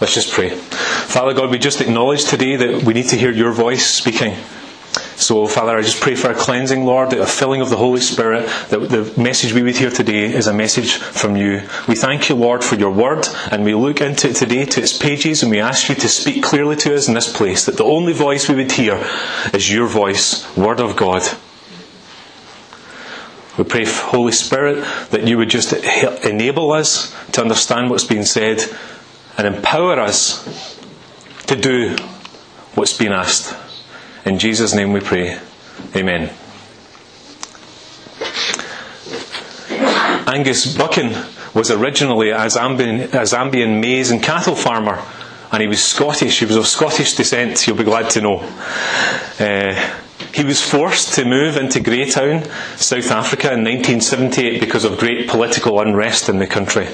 Let's just pray. Father God, we just acknowledge today that we need to hear your voice speaking. So, Father, I just pray for a cleansing, Lord, a filling of the Holy Spirit, that the message we would hear today is a message from you. We thank you, Lord, for your word, and we look into it today, to its pages, and we ask you to speak clearly to us in this place, that the only voice we would hear is your voice, Word of God. We pray, Holy Spirit, that you would just enable us to understand what's being said and empower us to do what's been asked. In Jesus' name we pray. Amen. Angus Buchan was originally a Zambian, a Zambian maize and cattle farmer, and he was Scottish. He was of Scottish descent, you'll be glad to know. Uh, he was forced to move into Greytown, South Africa in 1978 because of great political unrest in the country.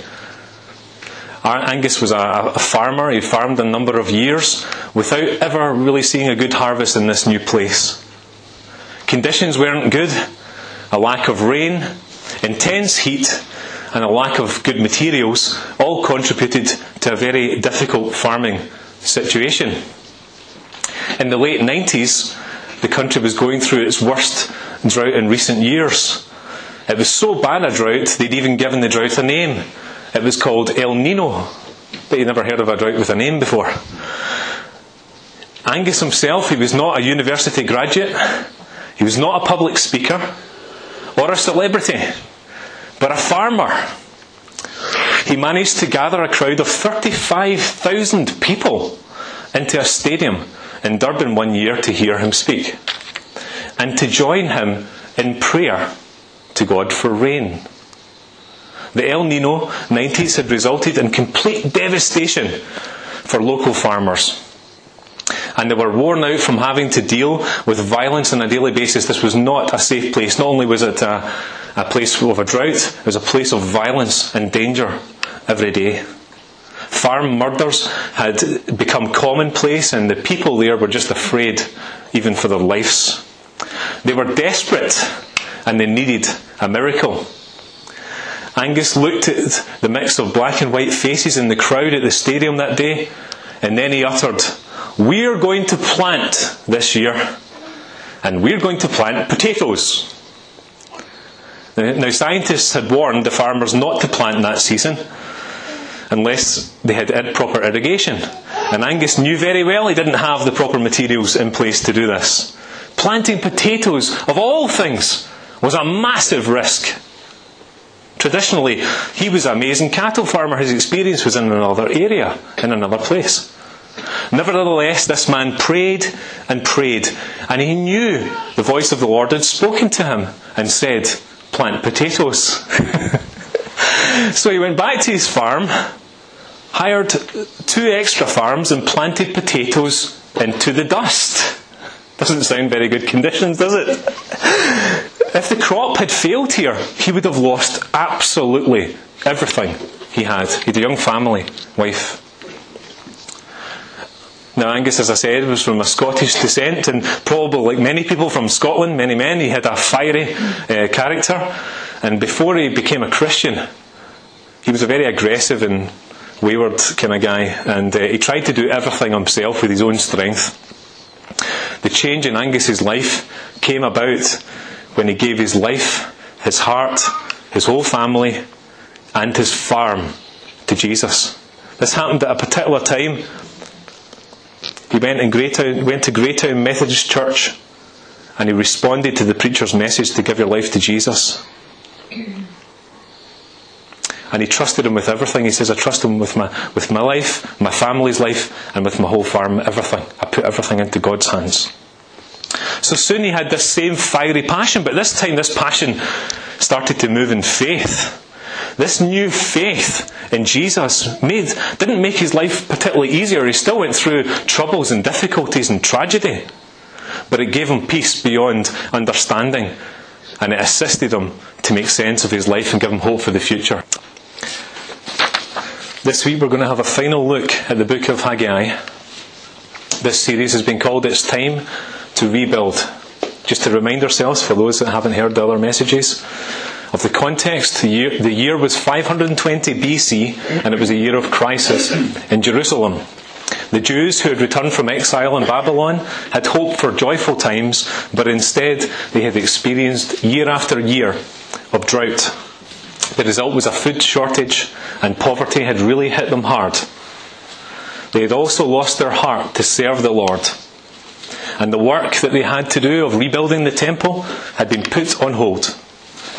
Angus was a, farmer. He farmed a number of years without ever really seeing a good harvest in this new place. Conditions weren't good. A lack of rain, intense heat, and a lack of good materials all contributed to a very difficult farming situation. In the late 90s, the country was going through its worst drought in recent years. It was so bad a drought, they'd even given the drought a name. It was called El Nino. But you never heard of a drought with a name before. Angus himself, he was not a university graduate, he was not a public speaker or a celebrity, but a farmer. He managed to gather a crowd of 35,000 people into a stadium in Durban one year to hear him speak and to join him in prayer to God for rain. The El Nino 90s had resulted in complete devastation for local farmers. And they were worn out from having to deal with violence on a daily basis. This was not a safe place. Not only was it a, a place of a drought, it was a place of violence and danger every day. Farm murders had become commonplace, and the people there were just afraid, even for their lives. They were desperate, and they needed a miracle. Angus looked at the mix of black and white faces in the crowd at the stadium that day, and then he uttered, We're going to plant this year, and we're going to plant potatoes. Now, scientists had warned the farmers not to plant that season unless they had proper irrigation. And Angus knew very well he didn't have the proper materials in place to do this. Planting potatoes, of all things, was a massive risk. Traditionally, he was an amazing cattle farmer. His experience was in another area, in another place. Nevertheless, this man prayed and prayed, and he knew the voice of the Lord had spoken to him and said, Plant potatoes. so he went back to his farm, hired two extra farms, and planted potatoes into the dust. Doesn't sound very good conditions, does it? If the crop had failed here, he would have lost absolutely everything he had. He had a young family, wife. Now, Angus, as I said, was from a Scottish descent, and probably like many people from Scotland, many men, he had a fiery uh, character. And before he became a Christian, he was a very aggressive and wayward kind of guy, and uh, he tried to do everything himself with his own strength. The change in Angus's life came about when he gave his life, his heart, his whole family, and his farm to Jesus. This happened at a particular time. He went, in Greytown, went to Greytown Methodist Church and he responded to the preacher's message to give your life to Jesus. And he trusted him with everything. He says, I trust him with my, with my life, my family's life, and with my whole farm, everything. I put everything into God's hands. So soon he had this same fiery passion, but this time this passion started to move in faith. This new faith in Jesus made, didn't make his life particularly easier. He still went through troubles and difficulties and tragedy. But it gave him peace beyond understanding. And it assisted him to make sense of his life and give him hope for the future. This week we're going to have a final look at the book of Haggai. This series has been called It's Time to rebuild. Just to remind ourselves, for those that haven't heard the other messages, Of the context, the year, the year was 520 BC, and it was a year of crisis in Jerusalem. The Jews who had returned from exile in Babylon had hoped for joyful times, but instead they had experienced year after year of drought. The result was a food shortage, and poverty had really hit them hard. They had also lost their heart to serve the Lord. And the work that they had to do of rebuilding the temple had been put on hold.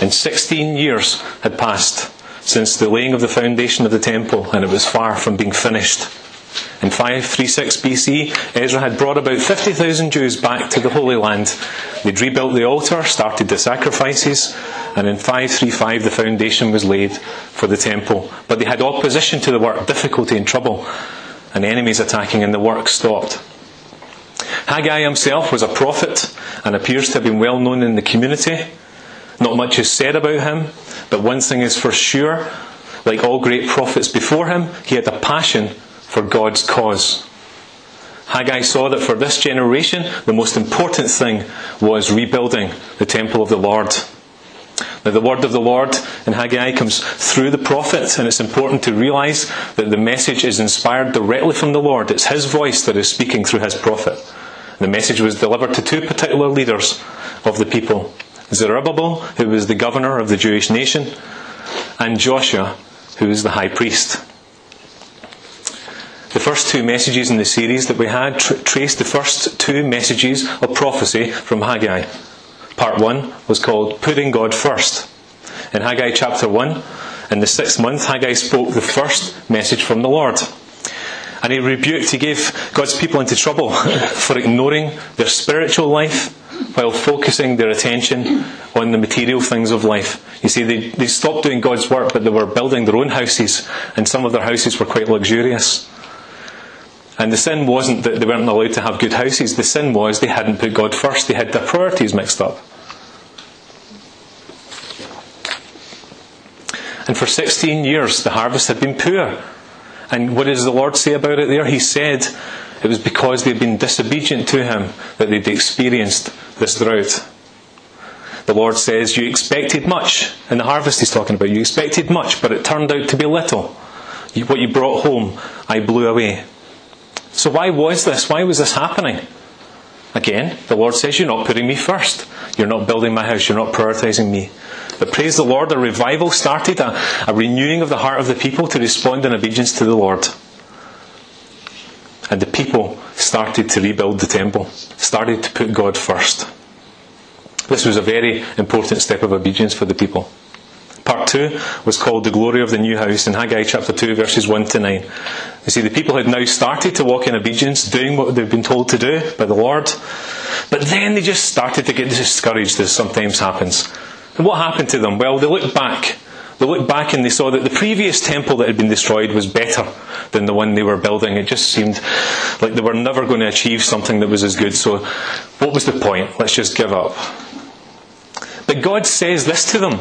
And 16 years had passed since the laying of the foundation of the temple, and it was far from being finished. In 536 BC, Ezra had brought about 50,000 Jews back to the Holy Land. They'd rebuilt the altar, started the sacrifices, and in 535 the foundation was laid for the temple. But they had opposition to the work, difficulty and trouble, and enemies attacking, and the work stopped. Haggai himself was a prophet and appears to have been well known in the community. Not much is said about him, but one thing is for sure like all great prophets before him, he had a passion for God's cause. Haggai saw that for this generation, the most important thing was rebuilding the temple of the Lord. Now, the word of the Lord in Haggai comes through the prophet, and it's important to realize that the message is inspired directly from the Lord. It's his voice that is speaking through his prophet. The message was delivered to two particular leaders of the people Zerubbabel, who was the governor of the Jewish nation, and Joshua, who was the high priest. First two messages in the series that we had tr- traced the first two messages of prophecy from Haggai. Part one was called Putting God First. In Haggai chapter 1, in the sixth month, Haggai spoke the first message from the Lord. And he rebuked, he gave God's people into trouble for ignoring their spiritual life while focusing their attention on the material things of life. You see, they, they stopped doing God's work, but they were building their own houses, and some of their houses were quite luxurious. And the sin wasn't that they weren't allowed to have good houses, the sin was they hadn't put God first, they had their priorities mixed up. And for 16 years, the harvest had been poor. And what does the Lord say about it there? He said it was because they'd been disobedient to Him that they'd experienced this drought. The Lord says, You expected much. In the harvest, He's talking about, you expected much, but it turned out to be little. What you brought home, I blew away. So why was this? Why was this happening? Again, the Lord says, You're not putting me first. You're not building my house. You're not prioritizing me. But praise the Lord, a revival started, a, a renewing of the heart of the people to respond in obedience to the Lord. And the people started to rebuild the temple, started to put God first. This was a very important step of obedience for the people. Part 2 was called The Glory of the New House in Haggai chapter 2, verses 1 to 9. You see, the people had now started to walk in obedience, doing what they've been told to do by the Lord. But then they just started to get discouraged, as sometimes happens. And what happened to them? Well, they looked back. They looked back and they saw that the previous temple that had been destroyed was better than the one they were building. It just seemed like they were never going to achieve something that was as good. So, what was the point? Let's just give up. But God says this to them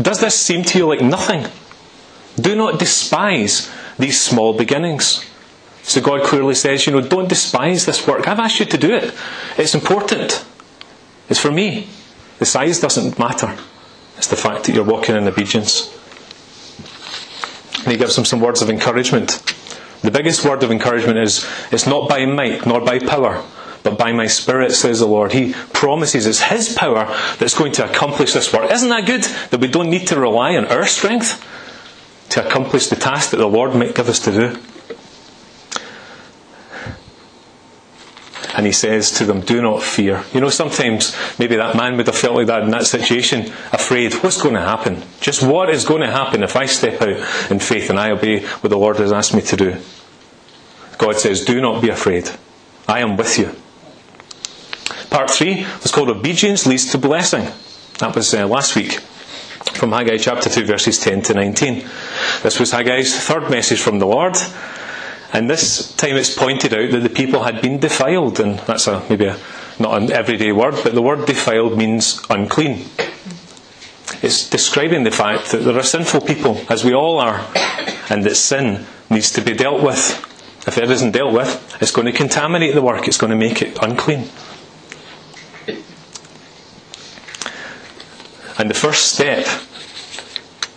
does this seem to you like nothing? Do not despise these small beginnings. So God clearly says, you know, don't despise this work. I've asked you to do it. It's important. It's for me. The size doesn't matter. It's the fact that you're walking in obedience. And he gives them some words of encouragement. The biggest word of encouragement is, it's not by might nor by power, but by my Spirit, says the Lord. He promises it's His power that's going to accomplish this work. Isn't that good? That we don't need to rely on our strength to accomplish the task that the Lord might give us to do. And he says to them, Do not fear. You know, sometimes maybe that man would have felt like that in that situation, afraid. What's going to happen? Just what is going to happen if I step out in faith and I obey what the Lord has asked me to do? God says, Do not be afraid. I am with you. Part 3 was called Obedience Leads to Blessing. That was uh, last week from Haggai chapter 2, verses 10 to 19. This was Haggai's third message from the Lord. And this time it's pointed out that the people had been defiled, and that's a, maybe a, not an everyday word, but the word defiled means unclean. It's describing the fact that there are sinful people, as we all are, and that sin needs to be dealt with. If it isn't dealt with, it's going to contaminate the work, it's going to make it unclean. And the first step,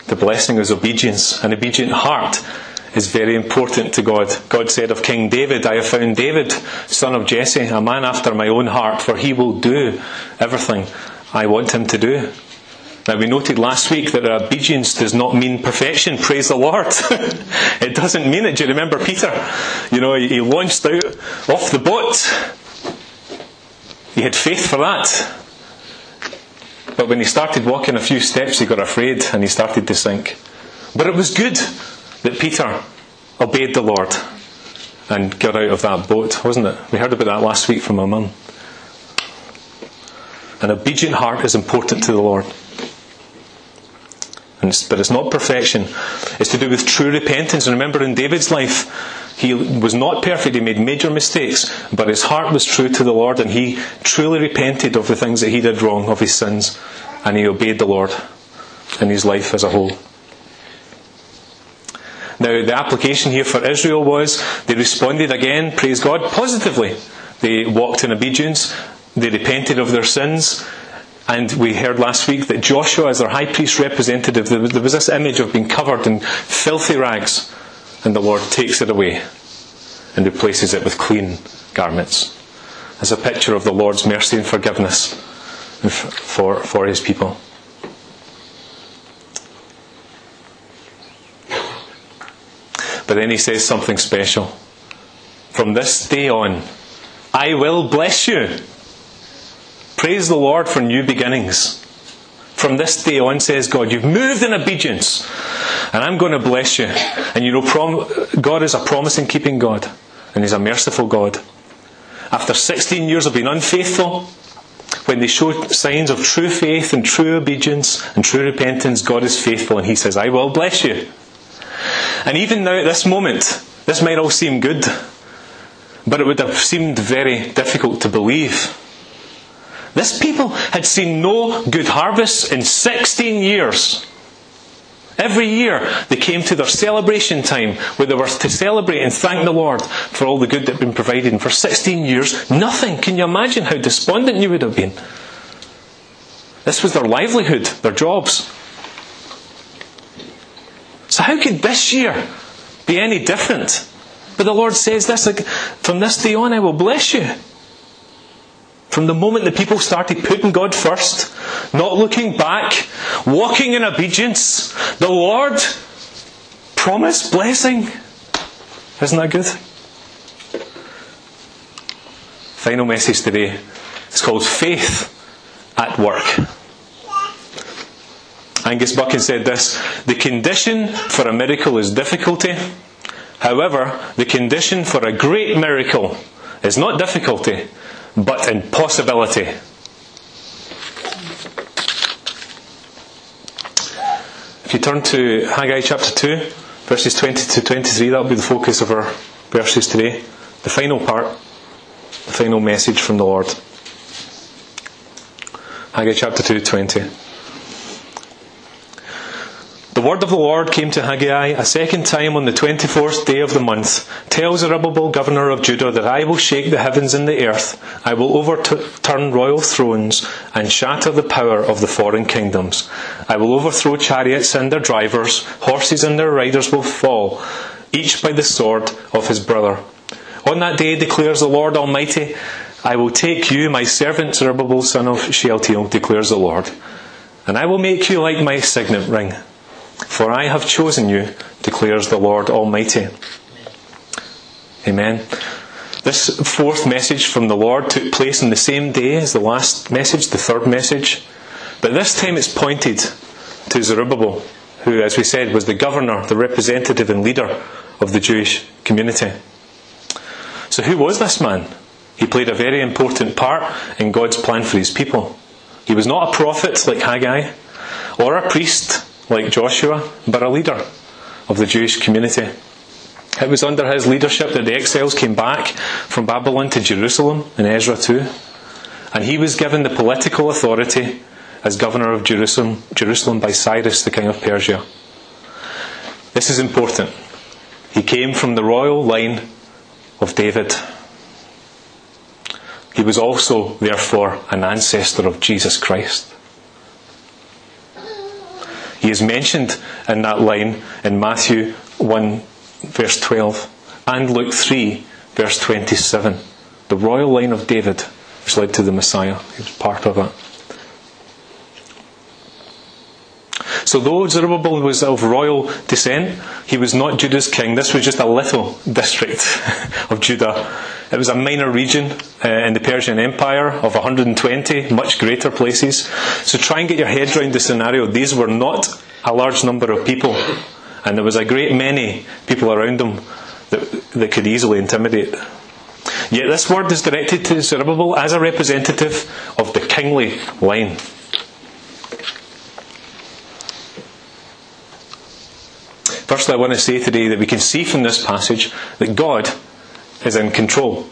the blessing is obedience. An obedient heart is very important to God. God said of King David, I have found David, son of Jesse, a man after my own heart, for he will do everything I want him to do. Now, we noted last week that obedience does not mean perfection. Praise the Lord. it doesn't mean it. Do you remember Peter? You know, he launched out off the boat. He had faith for that. But when he started walking a few steps, he got afraid and he started to sink. But it was good that Peter obeyed the Lord and got out of that boat, wasn't it? We heard about that last week from my mum. An obedient heart is important to the Lord. It's, but it's not perfection. It's to do with true repentance. And remember, in David's life, he was not perfect. He made major mistakes, but his heart was true to the Lord, and he truly repented of the things that he did wrong, of his sins, and he obeyed the Lord in his life as a whole. Now, the application here for Israel was they responded again, praise God, positively. They walked in obedience, they repented of their sins, and we heard last week that Joshua, as their high priest representative, there was this image of being covered in filthy rags, and the Lord takes it away and replaces it with clean garments. As a picture of the Lord's mercy and forgiveness for, for his people. But then he says something special. From this day on, I will bless you. Praise the Lord for new beginnings. From this day on, says God, you've moved in obedience, and I'm going to bless you. And you know, prom- God is a promising keeping God, and He's a merciful God. After 16 years of being unfaithful, when they show signs of true faith and true obedience and true repentance, God is faithful, and He says, I will bless you. And even now, at this moment, this might all seem good, but it would have seemed very difficult to believe. This people had seen no good harvests in 16 years. Every year they came to their celebration time where they were to celebrate and thank the Lord for all the good that had been provided. And for 16 years, nothing. Can you imagine how despondent you would have been? This was their livelihood, their jobs. So, how could this year be any different? But the Lord says this like, from this day on, I will bless you. From the moment the people started putting God first, not looking back, walking in obedience, the Lord promised blessing. Isn't that good? Final message today. It's called Faith at Work. Angus Buchan said this The condition for a miracle is difficulty. However, the condition for a great miracle is not difficulty, but impossibility. If you turn to Haggai chapter 2, verses 20 to 23, that will be the focus of our verses today. The final part, the final message from the Lord. Haggai chapter 2, 20. The word of the Lord came to Haggai a second time on the 24th day of the month. Tell Zerubbabel, governor of Judah, that I will shake the heavens and the earth. I will overturn royal thrones and shatter the power of the foreign kingdoms. I will overthrow chariots and their drivers. Horses and their riders will fall, each by the sword of his brother. On that day, declares the Lord Almighty, I will take you, my servant Zerubbabel, son of Shealtiel, declares the Lord, and I will make you like my signet ring. For I have chosen you, declares the Lord Almighty. Amen. This fourth message from the Lord took place on the same day as the last message, the third message. But this time it's pointed to Zerubbabel, who, as we said, was the governor, the representative, and leader of the Jewish community. So, who was this man? He played a very important part in God's plan for his people. He was not a prophet like Haggai, or a priest like Joshua, but a leader of the Jewish community. It was under his leadership that the exiles came back from Babylon to Jerusalem in Ezra 2. And he was given the political authority as governor of Jerusalem, Jerusalem by Cyrus, the king of Persia. This is important. He came from the royal line of David. He was also, therefore, an ancestor of Jesus Christ. He is mentioned in that line in Matthew 1, verse 12, and Luke 3, verse 27. The royal line of David, which led to the Messiah. He was part of it. So though Zerubbabel was of royal descent, he was not Judah's king. This was just a little district of Judah. It was a minor region uh, in the Persian Empire of 120, much greater places. So try and get your head around the scenario. These were not a large number of people, and there was a great many people around them that, that could easily intimidate. Yet this word is directed to Zerubbabel as a representative of the kingly line. Firstly, I want to say today that we can see from this passage that God is in control.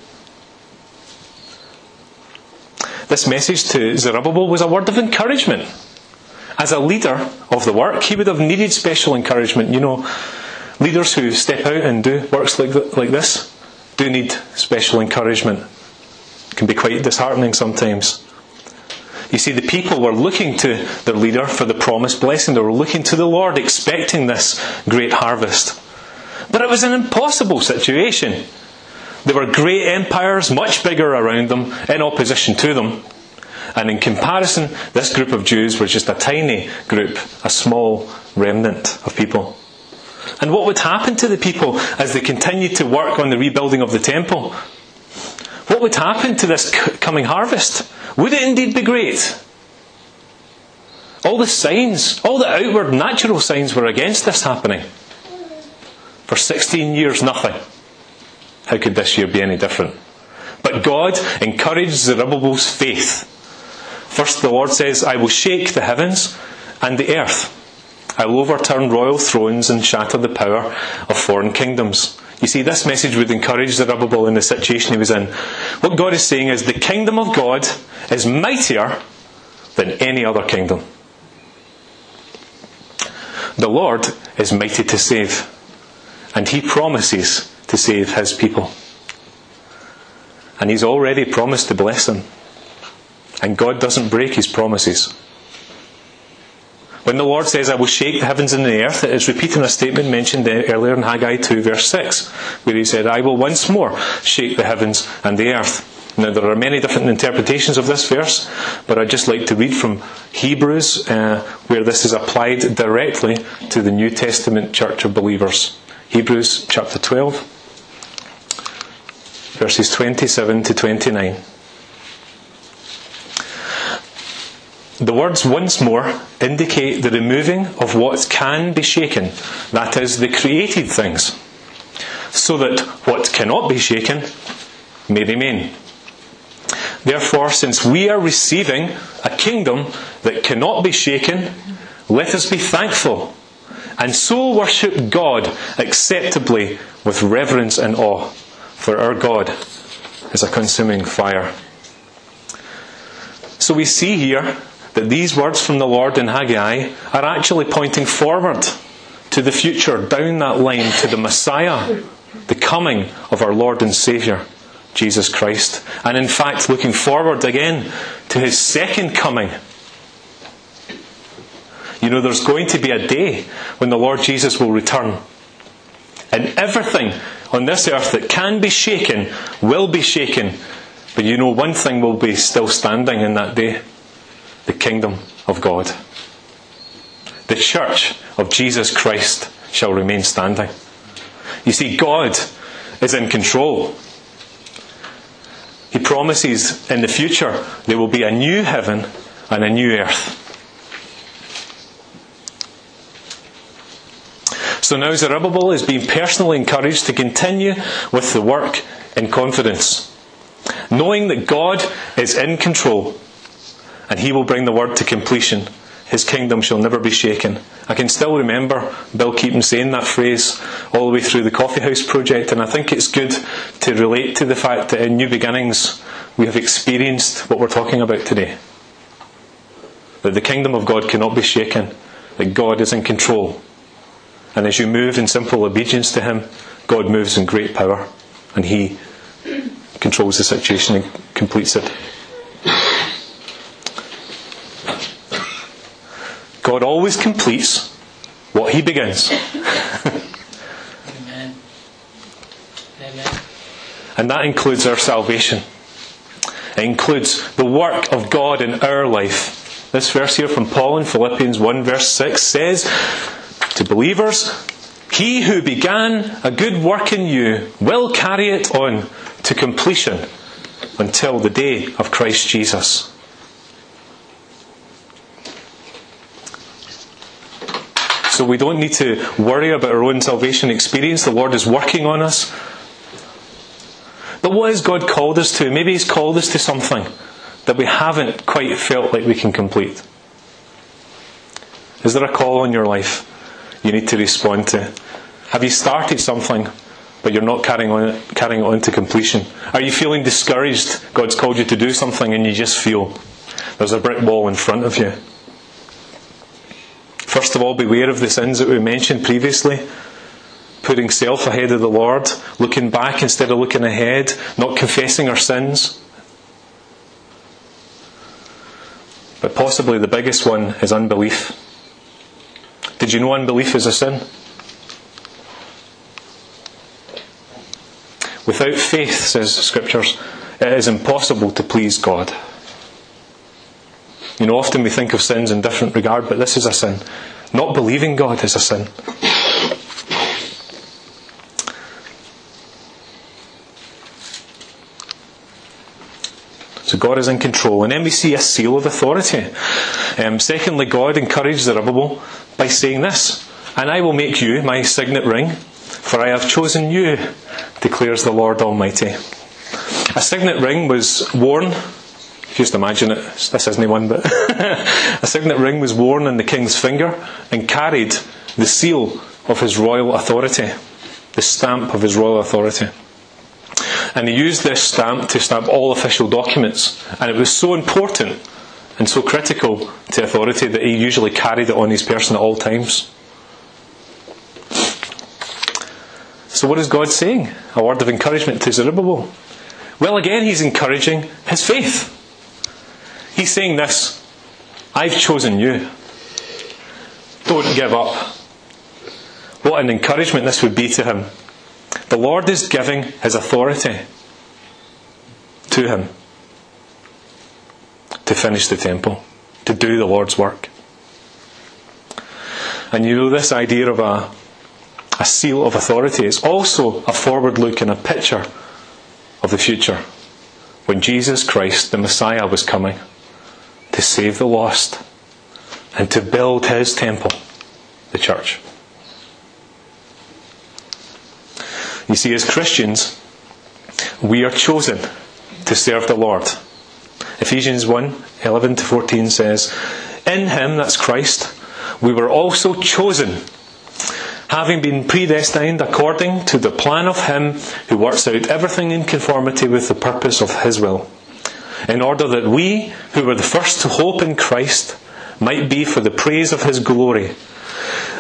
This message to Zerubbabel was a word of encouragement. As a leader of the work, he would have needed special encouragement. You know, leaders who step out and do works like, like this do need special encouragement. It can be quite disheartening sometimes. You see, the people were looking to their leader for the promised blessing. They were looking to the Lord, expecting this great harvest. But it was an impossible situation. There were great empires, much bigger around them, in opposition to them. And in comparison, this group of Jews were just a tiny group, a small remnant of people. And what would happen to the people as they continued to work on the rebuilding of the temple? What would happen to this coming harvest? Would it indeed be great? All the signs, all the outward natural signs were against this happening. For 16 years, nothing. How could this year be any different? But God encouraged Zerubbabel's faith. First, the Lord says, I will shake the heavens and the earth. I will overturn royal thrones and shatter the power of foreign kingdoms. You see, this message would encourage Zerubbabel in the situation he was in. What God is saying is the kingdom of God is mightier than any other kingdom. The Lord is mighty to save, and He promises to save His people. And He's already promised to bless them. And God doesn't break His promises. When the Lord says, I will shake the heavens and the earth, it is repeating a statement mentioned earlier in Haggai 2, verse 6, where he said, I will once more shake the heavens and the earth. Now, there are many different interpretations of this verse, but I'd just like to read from Hebrews, uh, where this is applied directly to the New Testament church of believers. Hebrews chapter 12, verses 27 to 29. The words once more indicate the removing of what can be shaken, that is, the created things, so that what cannot be shaken may remain. Therefore, since we are receiving a kingdom that cannot be shaken, let us be thankful and so worship God acceptably with reverence and awe, for our God is a consuming fire. So we see here that these words from the Lord in Haggai are actually pointing forward to the future, down that line to the Messiah, the coming of our Lord and Saviour, Jesus Christ. And in fact, looking forward again to his second coming. You know, there's going to be a day when the Lord Jesus will return. And everything on this earth that can be shaken will be shaken. But you know, one thing will be still standing in that day the kingdom of God. The church of Jesus Christ shall remain standing. You see, God is in control. He promises in the future there will be a new heaven and a new earth. So now Zerubbabel is being personally encouraged to continue with the work in confidence, knowing that God is in control and he will bring the word to completion. His kingdom shall never be shaken. I can still remember Bill Keaton saying that phrase all the way through the Coffee House project, and I think it's good to relate to the fact that in New Beginnings we have experienced what we're talking about today. That the kingdom of God cannot be shaken, that God is in control. And as you move in simple obedience to Him, God moves in great power, and He controls the situation and completes it. God always always completes what he begins. Amen. Amen. And that includes our salvation. It includes the work of God in our life. This verse here from Paul in Philippians 1, verse 6 says to believers, He who began a good work in you will carry it on to completion until the day of Christ Jesus. So we don't need to worry about our own salvation experience. The Lord is working on us. But what has God called us to? Maybe He's called us to something that we haven't quite felt like we can complete. Is there a call on your life you need to respond to? Have you started something but you're not carrying on carrying on to completion? Are you feeling discouraged? God's called you to do something and you just feel there's a brick wall in front of you. First of all, beware of the sins that we mentioned previously. Putting self ahead of the Lord, looking back instead of looking ahead, not confessing our sins. But possibly the biggest one is unbelief. Did you know unbelief is a sin? Without faith, says Scriptures, it is impossible to please God. You know, often we think of sins in different regard, but this is a sin. Not believing God is a sin. So God is in control. And then we see a seal of authority. Um, secondly, God encouraged Zerubbabel by saying this And I will make you my signet ring, for I have chosen you, declares the Lord Almighty. A signet ring was worn just imagine it. This isn't one, but a signet ring was worn on the king's finger and carried the seal of his royal authority, the stamp of his royal authority. And he used this stamp to stamp all official documents. And it was so important and so critical to authority that he usually carried it on his person at all times. So, what is God saying? A word of encouragement to Zerubbabel. Well, again, he's encouraging his faith. He's saying this I've chosen you. Don't give up. What an encouragement this would be to him. The Lord is giving his authority to him to finish the temple, to do the Lord's work. And you know, this idea of a, a seal of authority is also a forward look and a picture of the future when Jesus Christ, the Messiah, was coming to save the lost and to build his temple, the church. You see, as Christians, we are chosen to serve the Lord. Ephesians 1 11 to 14 says, In him, that's Christ, we were also chosen, having been predestined according to the plan of him who works out everything in conformity with the purpose of his will in order that we, who were the first to hope in Christ, might be for the praise of his glory.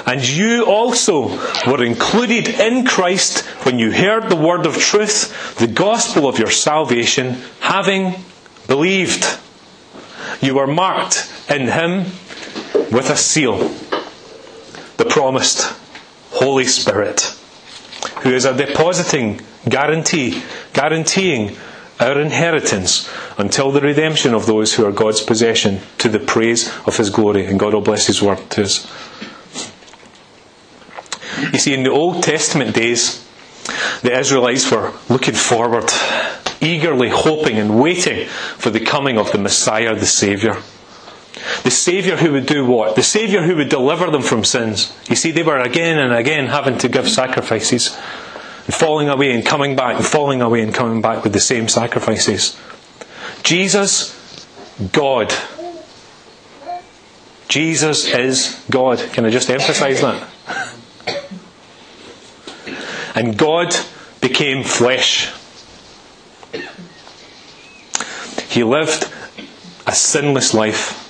And you also were included in Christ when you heard the word of truth, the gospel of your salvation, having believed. You were marked in him with a seal, the promised Holy Spirit, who is a depositing guarantee, guaranteeing our inheritance until the redemption of those who are God's possession to the praise of His glory. And God will bless His word to us. You see, in the Old Testament days, the Israelites were looking forward, eagerly hoping and waiting for the coming of the Messiah, the Saviour. The Saviour who would do what? The Saviour who would deliver them from sins. You see, they were again and again having to give sacrifices and falling away and coming back and falling away and coming back with the same sacrifices. Jesus, God. Jesus is God. Can I just emphasize that? And God became flesh. He lived a sinless life.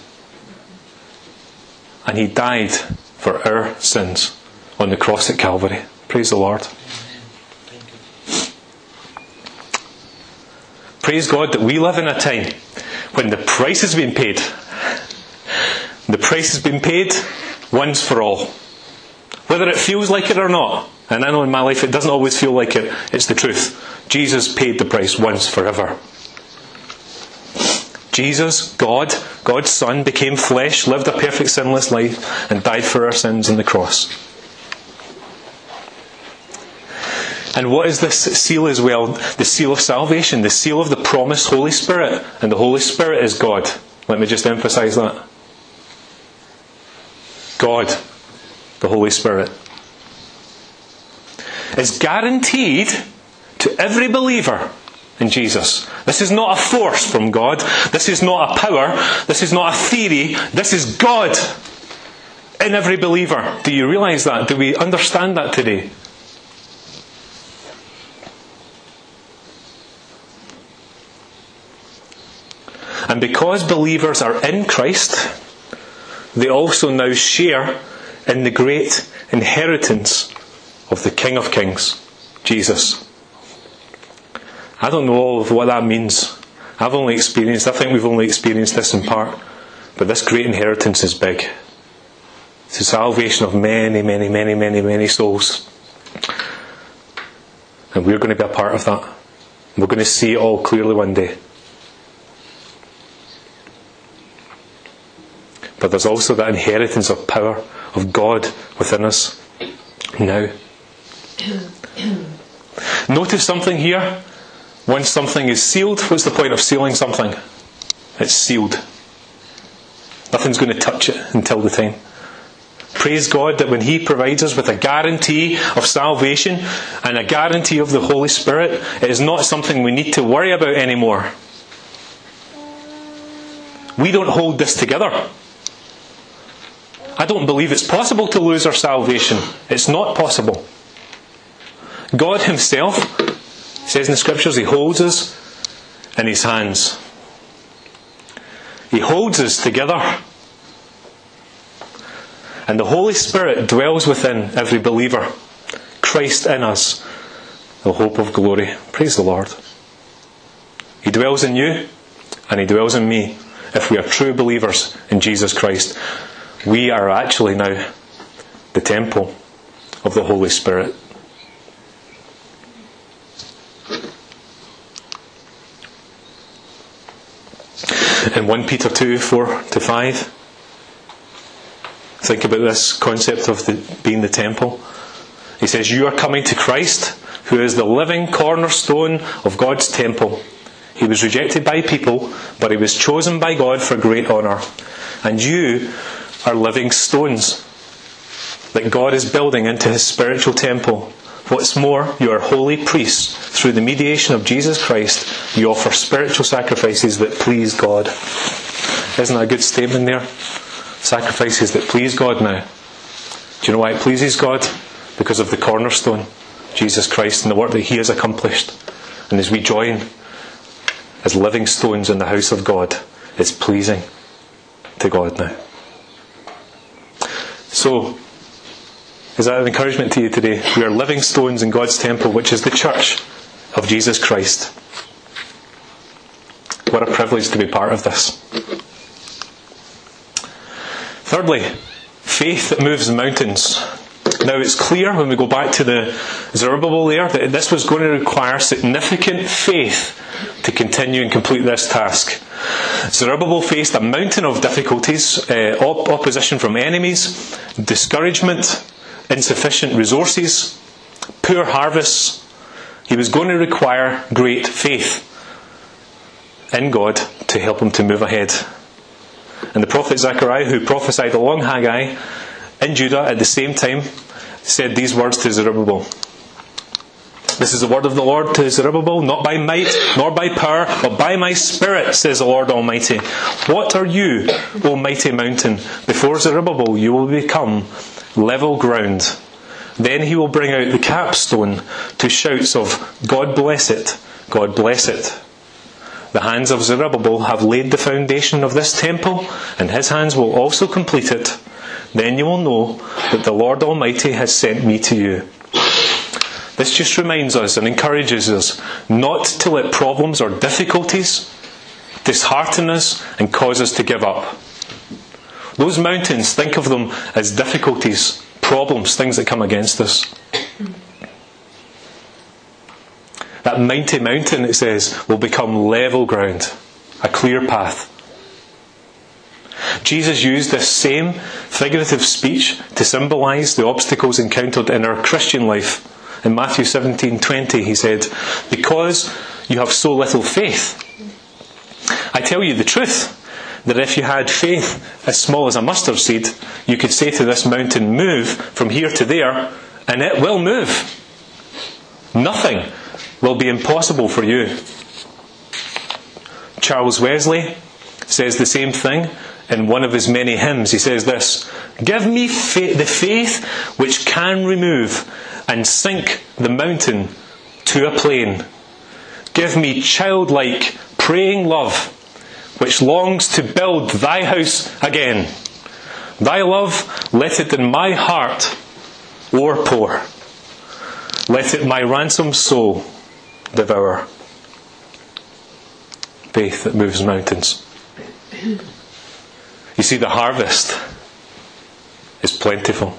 And he died for our sins on the cross at Calvary. Praise the Lord. Praise God that we live in a time when the price has been paid. The price has been paid once for all. Whether it feels like it or not, and I know in my life it doesn't always feel like it, it's the truth. Jesus paid the price once forever. Jesus, God, God's Son, became flesh, lived a perfect sinless life, and died for our sins on the cross. And what is this seal as well? The seal of salvation, the seal of the promised Holy Spirit. And the Holy Spirit is God. Let me just emphasize that. God, the Holy Spirit, is guaranteed to every believer in Jesus. This is not a force from God. This is not a power. This is not a theory. This is God in every believer. Do you realize that? Do we understand that today? And because believers are in Christ, they also now share in the great inheritance of the King of Kings, Jesus. I don't know all of what that means. I've only experienced, I think we've only experienced this in part, but this great inheritance is big. It's the salvation of many, many, many, many, many souls. And we're going to be a part of that. We're going to see it all clearly one day. But there's also that inheritance of power of God within us now. Notice something here. When something is sealed, what's the point of sealing something? It's sealed. Nothing's going to touch it until the time. Praise God that when He provides us with a guarantee of salvation and a guarantee of the Holy Spirit, it is not something we need to worry about anymore. We don't hold this together. I don't believe it's possible to lose our salvation. It's not possible. God Himself says in the Scriptures, He holds us in His hands. He holds us together. And the Holy Spirit dwells within every believer. Christ in us, the hope of glory. Praise the Lord. He dwells in you, and He dwells in me if we are true believers in Jesus Christ. We are actually now the temple of the Holy Spirit. In 1 Peter 2 4 to 5, think about this concept of the, being the temple. He says, You are coming to Christ, who is the living cornerstone of God's temple. He was rejected by people, but he was chosen by God for great honour. And you are living stones that God is building into his spiritual temple. What's more, you are holy priests. Through the mediation of Jesus Christ, you offer spiritual sacrifices that please God. Isn't that a good statement there? Sacrifices that please God now. Do you know why it pleases God? Because of the cornerstone, Jesus Christ, and the work that He has accomplished. And as we join as living stones in the house of God, it's pleasing to God now. So, is that an encouragement to you today? We are living stones in God's temple, which is the church of Jesus Christ. What a privilege to be part of this. Thirdly, faith moves mountains. Now it's clear when we go back to the Zerubbabel there that this was going to require significant faith to continue and complete this task. Zerubbabel faced a mountain of difficulties, uh, op- opposition from enemies, discouragement, insufficient resources, poor harvests. He was going to require great faith in God to help him to move ahead. And the prophet Zechariah, who prophesied along Haggai in Judah at the same time, said these words to Zerubbabel. This is the word of the Lord to Zerubbabel, not by might nor by power, but by my spirit, says the Lord Almighty. What are you, O mighty mountain? Before Zerubbabel you will become level ground. Then he will bring out the capstone to shouts of, God bless it, God bless it. The hands of Zerubbabel have laid the foundation of this temple, and his hands will also complete it. Then you will know that the Lord Almighty has sent me to you. This just reminds us and encourages us not to let problems or difficulties dishearten us and cause us to give up. Those mountains, think of them as difficulties, problems, things that come against us. That mighty mountain, it says, will become level ground, a clear path. Jesus used this same figurative speech to symbolize the obstacles encountered in our Christian life. In Matthew 17:20 he said, "Because you have so little faith, I tell you the truth, that if you had faith as small as a mustard seed, you could say to this mountain, Move from here to there, and it will move. Nothing will be impossible for you. Charles Wesley says the same thing in one of his many hymns. He says this Give me fa- the faith which can remove and sink the mountain to a plain. Give me childlike, praying love which longs to build thy house again. Thy love, let it in my heart o'erpour. Let it my ransomed soul devour. Faith that moves mountains. You see, the harvest is plentiful.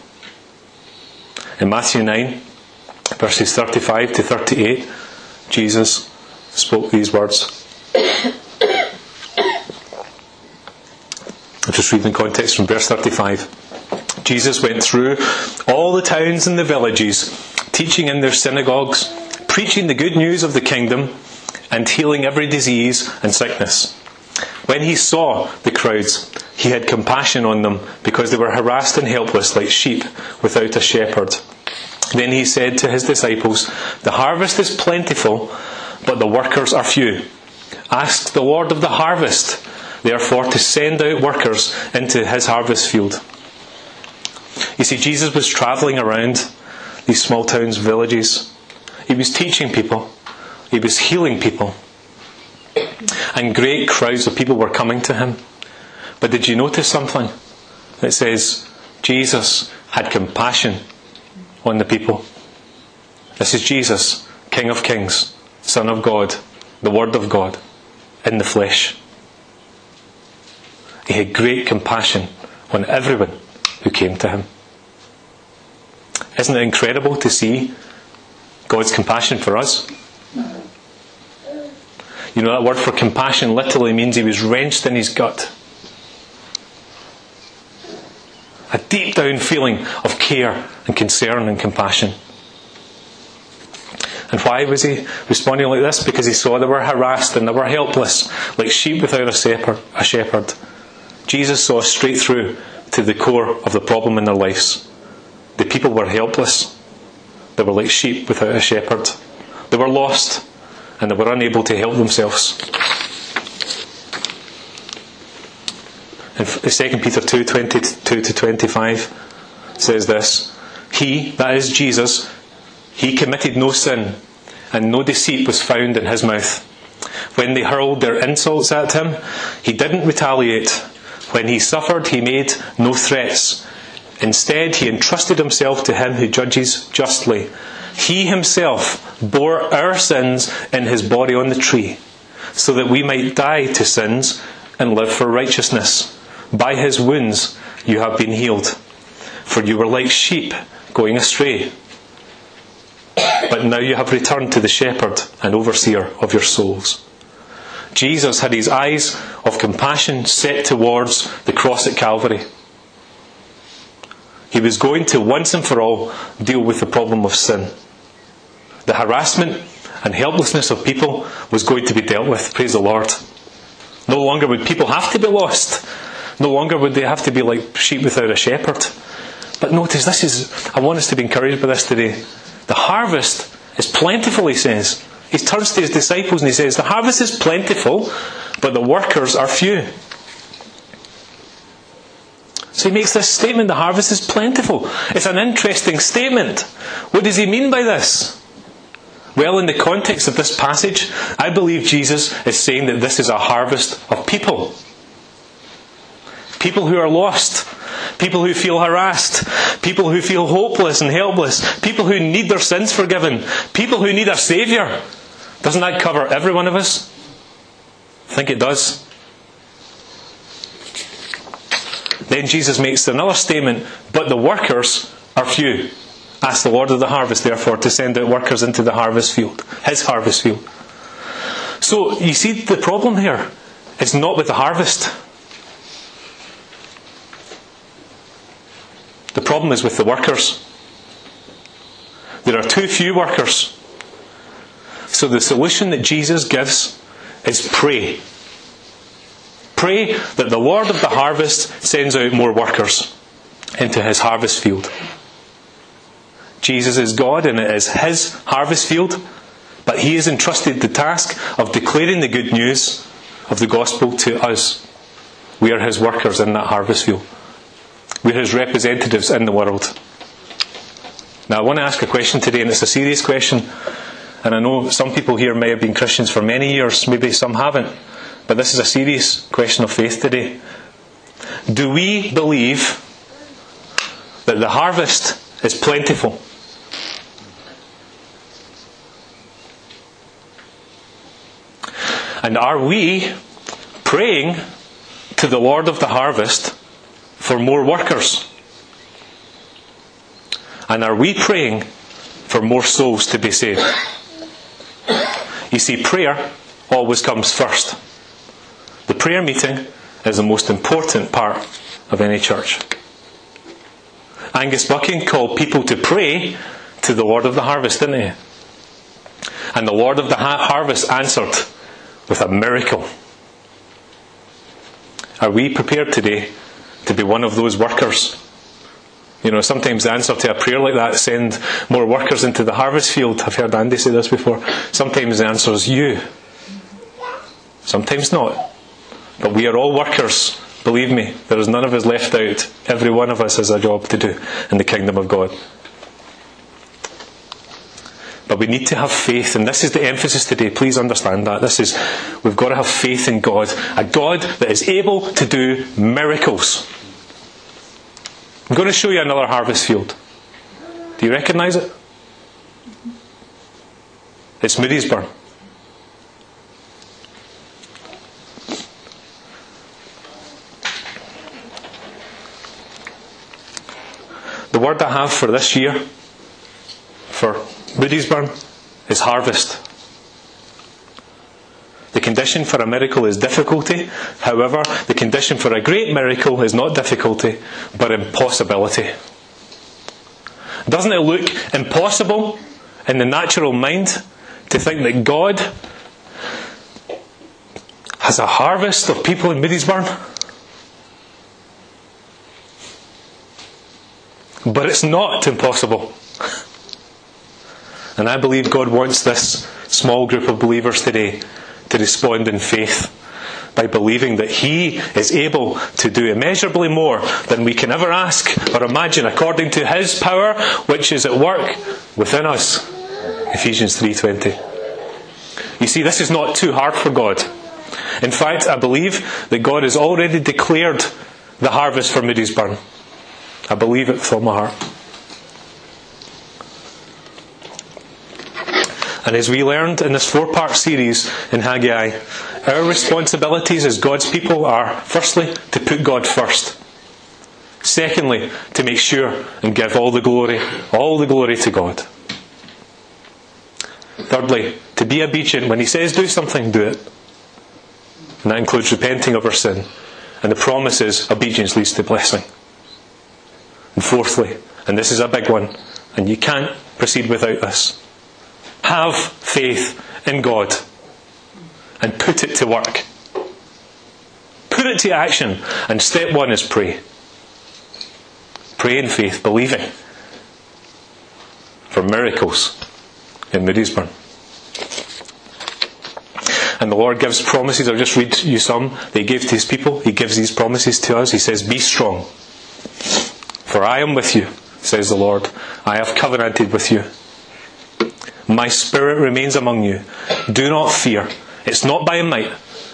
In Matthew 9, verses 35 to 38, Jesus spoke these words. I'll just read in context from verse 35. Jesus went through all the towns and the villages, teaching in their synagogues, preaching the good news of the kingdom, and healing every disease and sickness. When he saw the crowds, he had compassion on them because they were harassed and helpless like sheep without a shepherd. Then he said to his disciples, The harvest is plentiful, but the workers are few. Ask the Lord of the harvest therefore, to send out workers into his harvest field. You see, Jesus was travelling around these small towns, villages. He was teaching people, he was healing people. And great crowds of people were coming to him. But did you notice something? It says Jesus had compassion on the people. This is Jesus, King of Kings, Son of God, the Word of God, in the flesh. He had great compassion on everyone who came to him. Isn't it incredible to see God's compassion for us? You know, that word for compassion literally means he was wrenched in his gut. A deep down feeling of care and concern and compassion. And why was he responding like this? Because he saw they were harassed and they were helpless, like sheep without a shepherd. Jesus saw straight through to the core of the problem in their lives. The people were helpless. They were like sheep without a shepherd. They were lost and they were unable to help themselves. In 2 Peter 2 22 to 25 says this He, that is Jesus, he committed no sin, and no deceit was found in his mouth. When they hurled their insults at him, he didn't retaliate. When he suffered, he made no threats. Instead, he entrusted himself to him who judges justly. He himself bore our sins in his body on the tree, so that we might die to sins and live for righteousness. By his wounds you have been healed. For you were like sheep going astray. But now you have returned to the shepherd and overseer of your souls. Jesus had his eyes of compassion set towards the cross at Calvary. He was going to once and for all deal with the problem of sin. The harassment and helplessness of people was going to be dealt with, praise the Lord. No longer would people have to be lost. No longer would they have to be like sheep without a shepherd. But notice, this is, I want us to be encouraged by this today. The harvest is plentiful, he says. He turns to his disciples and he says, The harvest is plentiful, but the workers are few. So he makes this statement the harvest is plentiful. It's an interesting statement. What does he mean by this? Well, in the context of this passage, I believe Jesus is saying that this is a harvest of people. People who are lost. People who feel harassed. People who feel hopeless and helpless. People who need their sins forgiven. People who need a Saviour. Doesn't that cover every one of us? I think it does. then Jesus makes another statement, but the workers are few. Ask the Lord of the harvest, therefore, to send out workers into the harvest field, his harvest field. So, you see, the problem here is not with the harvest. The problem is with the workers. There are too few workers. So, the solution that Jesus gives is pray. Pray that the Lord of the harvest sends out more workers into his harvest field. Jesus is God and it is his harvest field, but he is entrusted the task of declaring the good news of the gospel to us. We are his workers in that harvest field. We're his representatives in the world. Now, I want to ask a question today, and it's a serious question. And I know some people here may have been Christians for many years, maybe some haven't. But this is a serious question of faith today. Do we believe that the harvest is plentiful? And are we praying to the Lord of the harvest for more workers? And are we praying for more souls to be saved? You see, prayer always comes first. The prayer meeting is the most important part of any church. Angus Buchan called people to pray to the Lord of the harvest, didn't he? And the Lord of the harvest answered with a miracle. Are we prepared today to be one of those workers? You know, sometimes the answer to a prayer like that send more workers into the harvest field. I've heard Andy say this before. Sometimes the answer is you. Sometimes not. But we are all workers. Believe me, there is none of us left out. Every one of us has a job to do in the kingdom of God. But we need to have faith, and this is the emphasis today. Please understand that. This is, we've got to have faith in God. A God that is able to do miracles. I'm going to show you another harvest field. Do you recognise it? It's Moodiesburn. The word I have for this year, for Moodiesburn, is harvest. Condition for a miracle is difficulty. However, the condition for a great miracle is not difficulty, but impossibility. Doesn't it look impossible in the natural mind to think that God has a harvest of people in Moodiesburn? But it's not impossible. And I believe God wants this small group of believers today to respond in faith by believing that He is able to do immeasurably more than we can ever ask or imagine according to His power which is at work within us. Ephesians 3:20. You see this is not too hard for God. In fact, I believe that God has already declared the harvest for Moodiesburn. I believe it all my heart. And as we learned in this four part series in Haggai, our responsibilities as God's people are firstly, to put God first. Secondly, to make sure and give all the glory, all the glory to God. Thirdly, to be obedient. When He says do something, do it. And that includes repenting of our sin. And the promise is obedience leads to blessing. And fourthly, and this is a big one, and you can't proceed without this have faith in God and put it to work. Put it to action. And step one is pray. Pray in faith, believing for miracles in Moodiesburn. And the Lord gives promises. I'll just read you some He gave to His people. He gives these promises to us. He says, Be strong, for I am with you, says the Lord. I have covenanted with you. My spirit remains among you. Do not fear. It's not by might,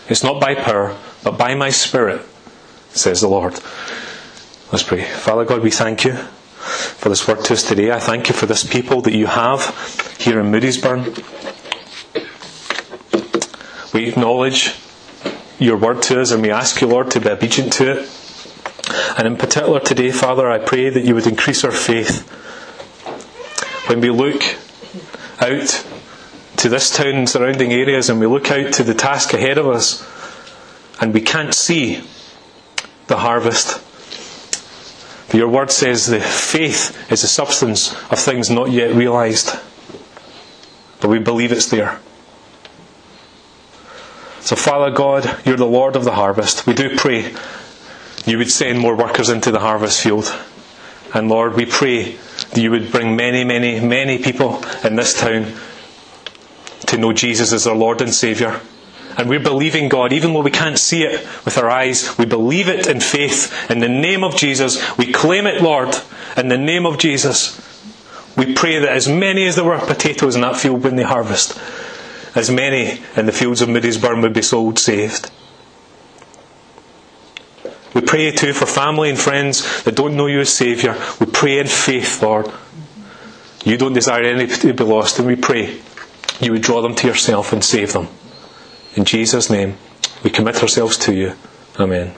it's not by power, but by my spirit, says the Lord. Let's pray. Father God, we thank you for this word to us today. I thank you for this people that you have here in Moodiesburn. We acknowledge your word to us and we ask you, Lord, to be obedient to it. And in particular today, Father, I pray that you would increase our faith when we look out to this town and surrounding areas and we look out to the task ahead of us and we can't see the harvest. But your word says the faith is the substance of things not yet realized. But we believe it's there. So, Father God, you're the Lord of the harvest. We do pray you would send more workers into the harvest field. And Lord, we pray that you would bring many, many, many people in this town to know Jesus as their Lord and Saviour. And we're believing God, even though we can't see it with our eyes, we believe it in faith. In the name of Jesus, we claim it, Lord. In the name of Jesus, we pray that as many as there were potatoes in that field when they harvest, as many in the fields of Moodiesburn would be sold saved. We pray too for family and friends that don't know you as Saviour. We pray in faith, Lord. You don't desire any to be lost, and we pray you would draw them to yourself and save them. In Jesus' name, we commit ourselves to you. Amen.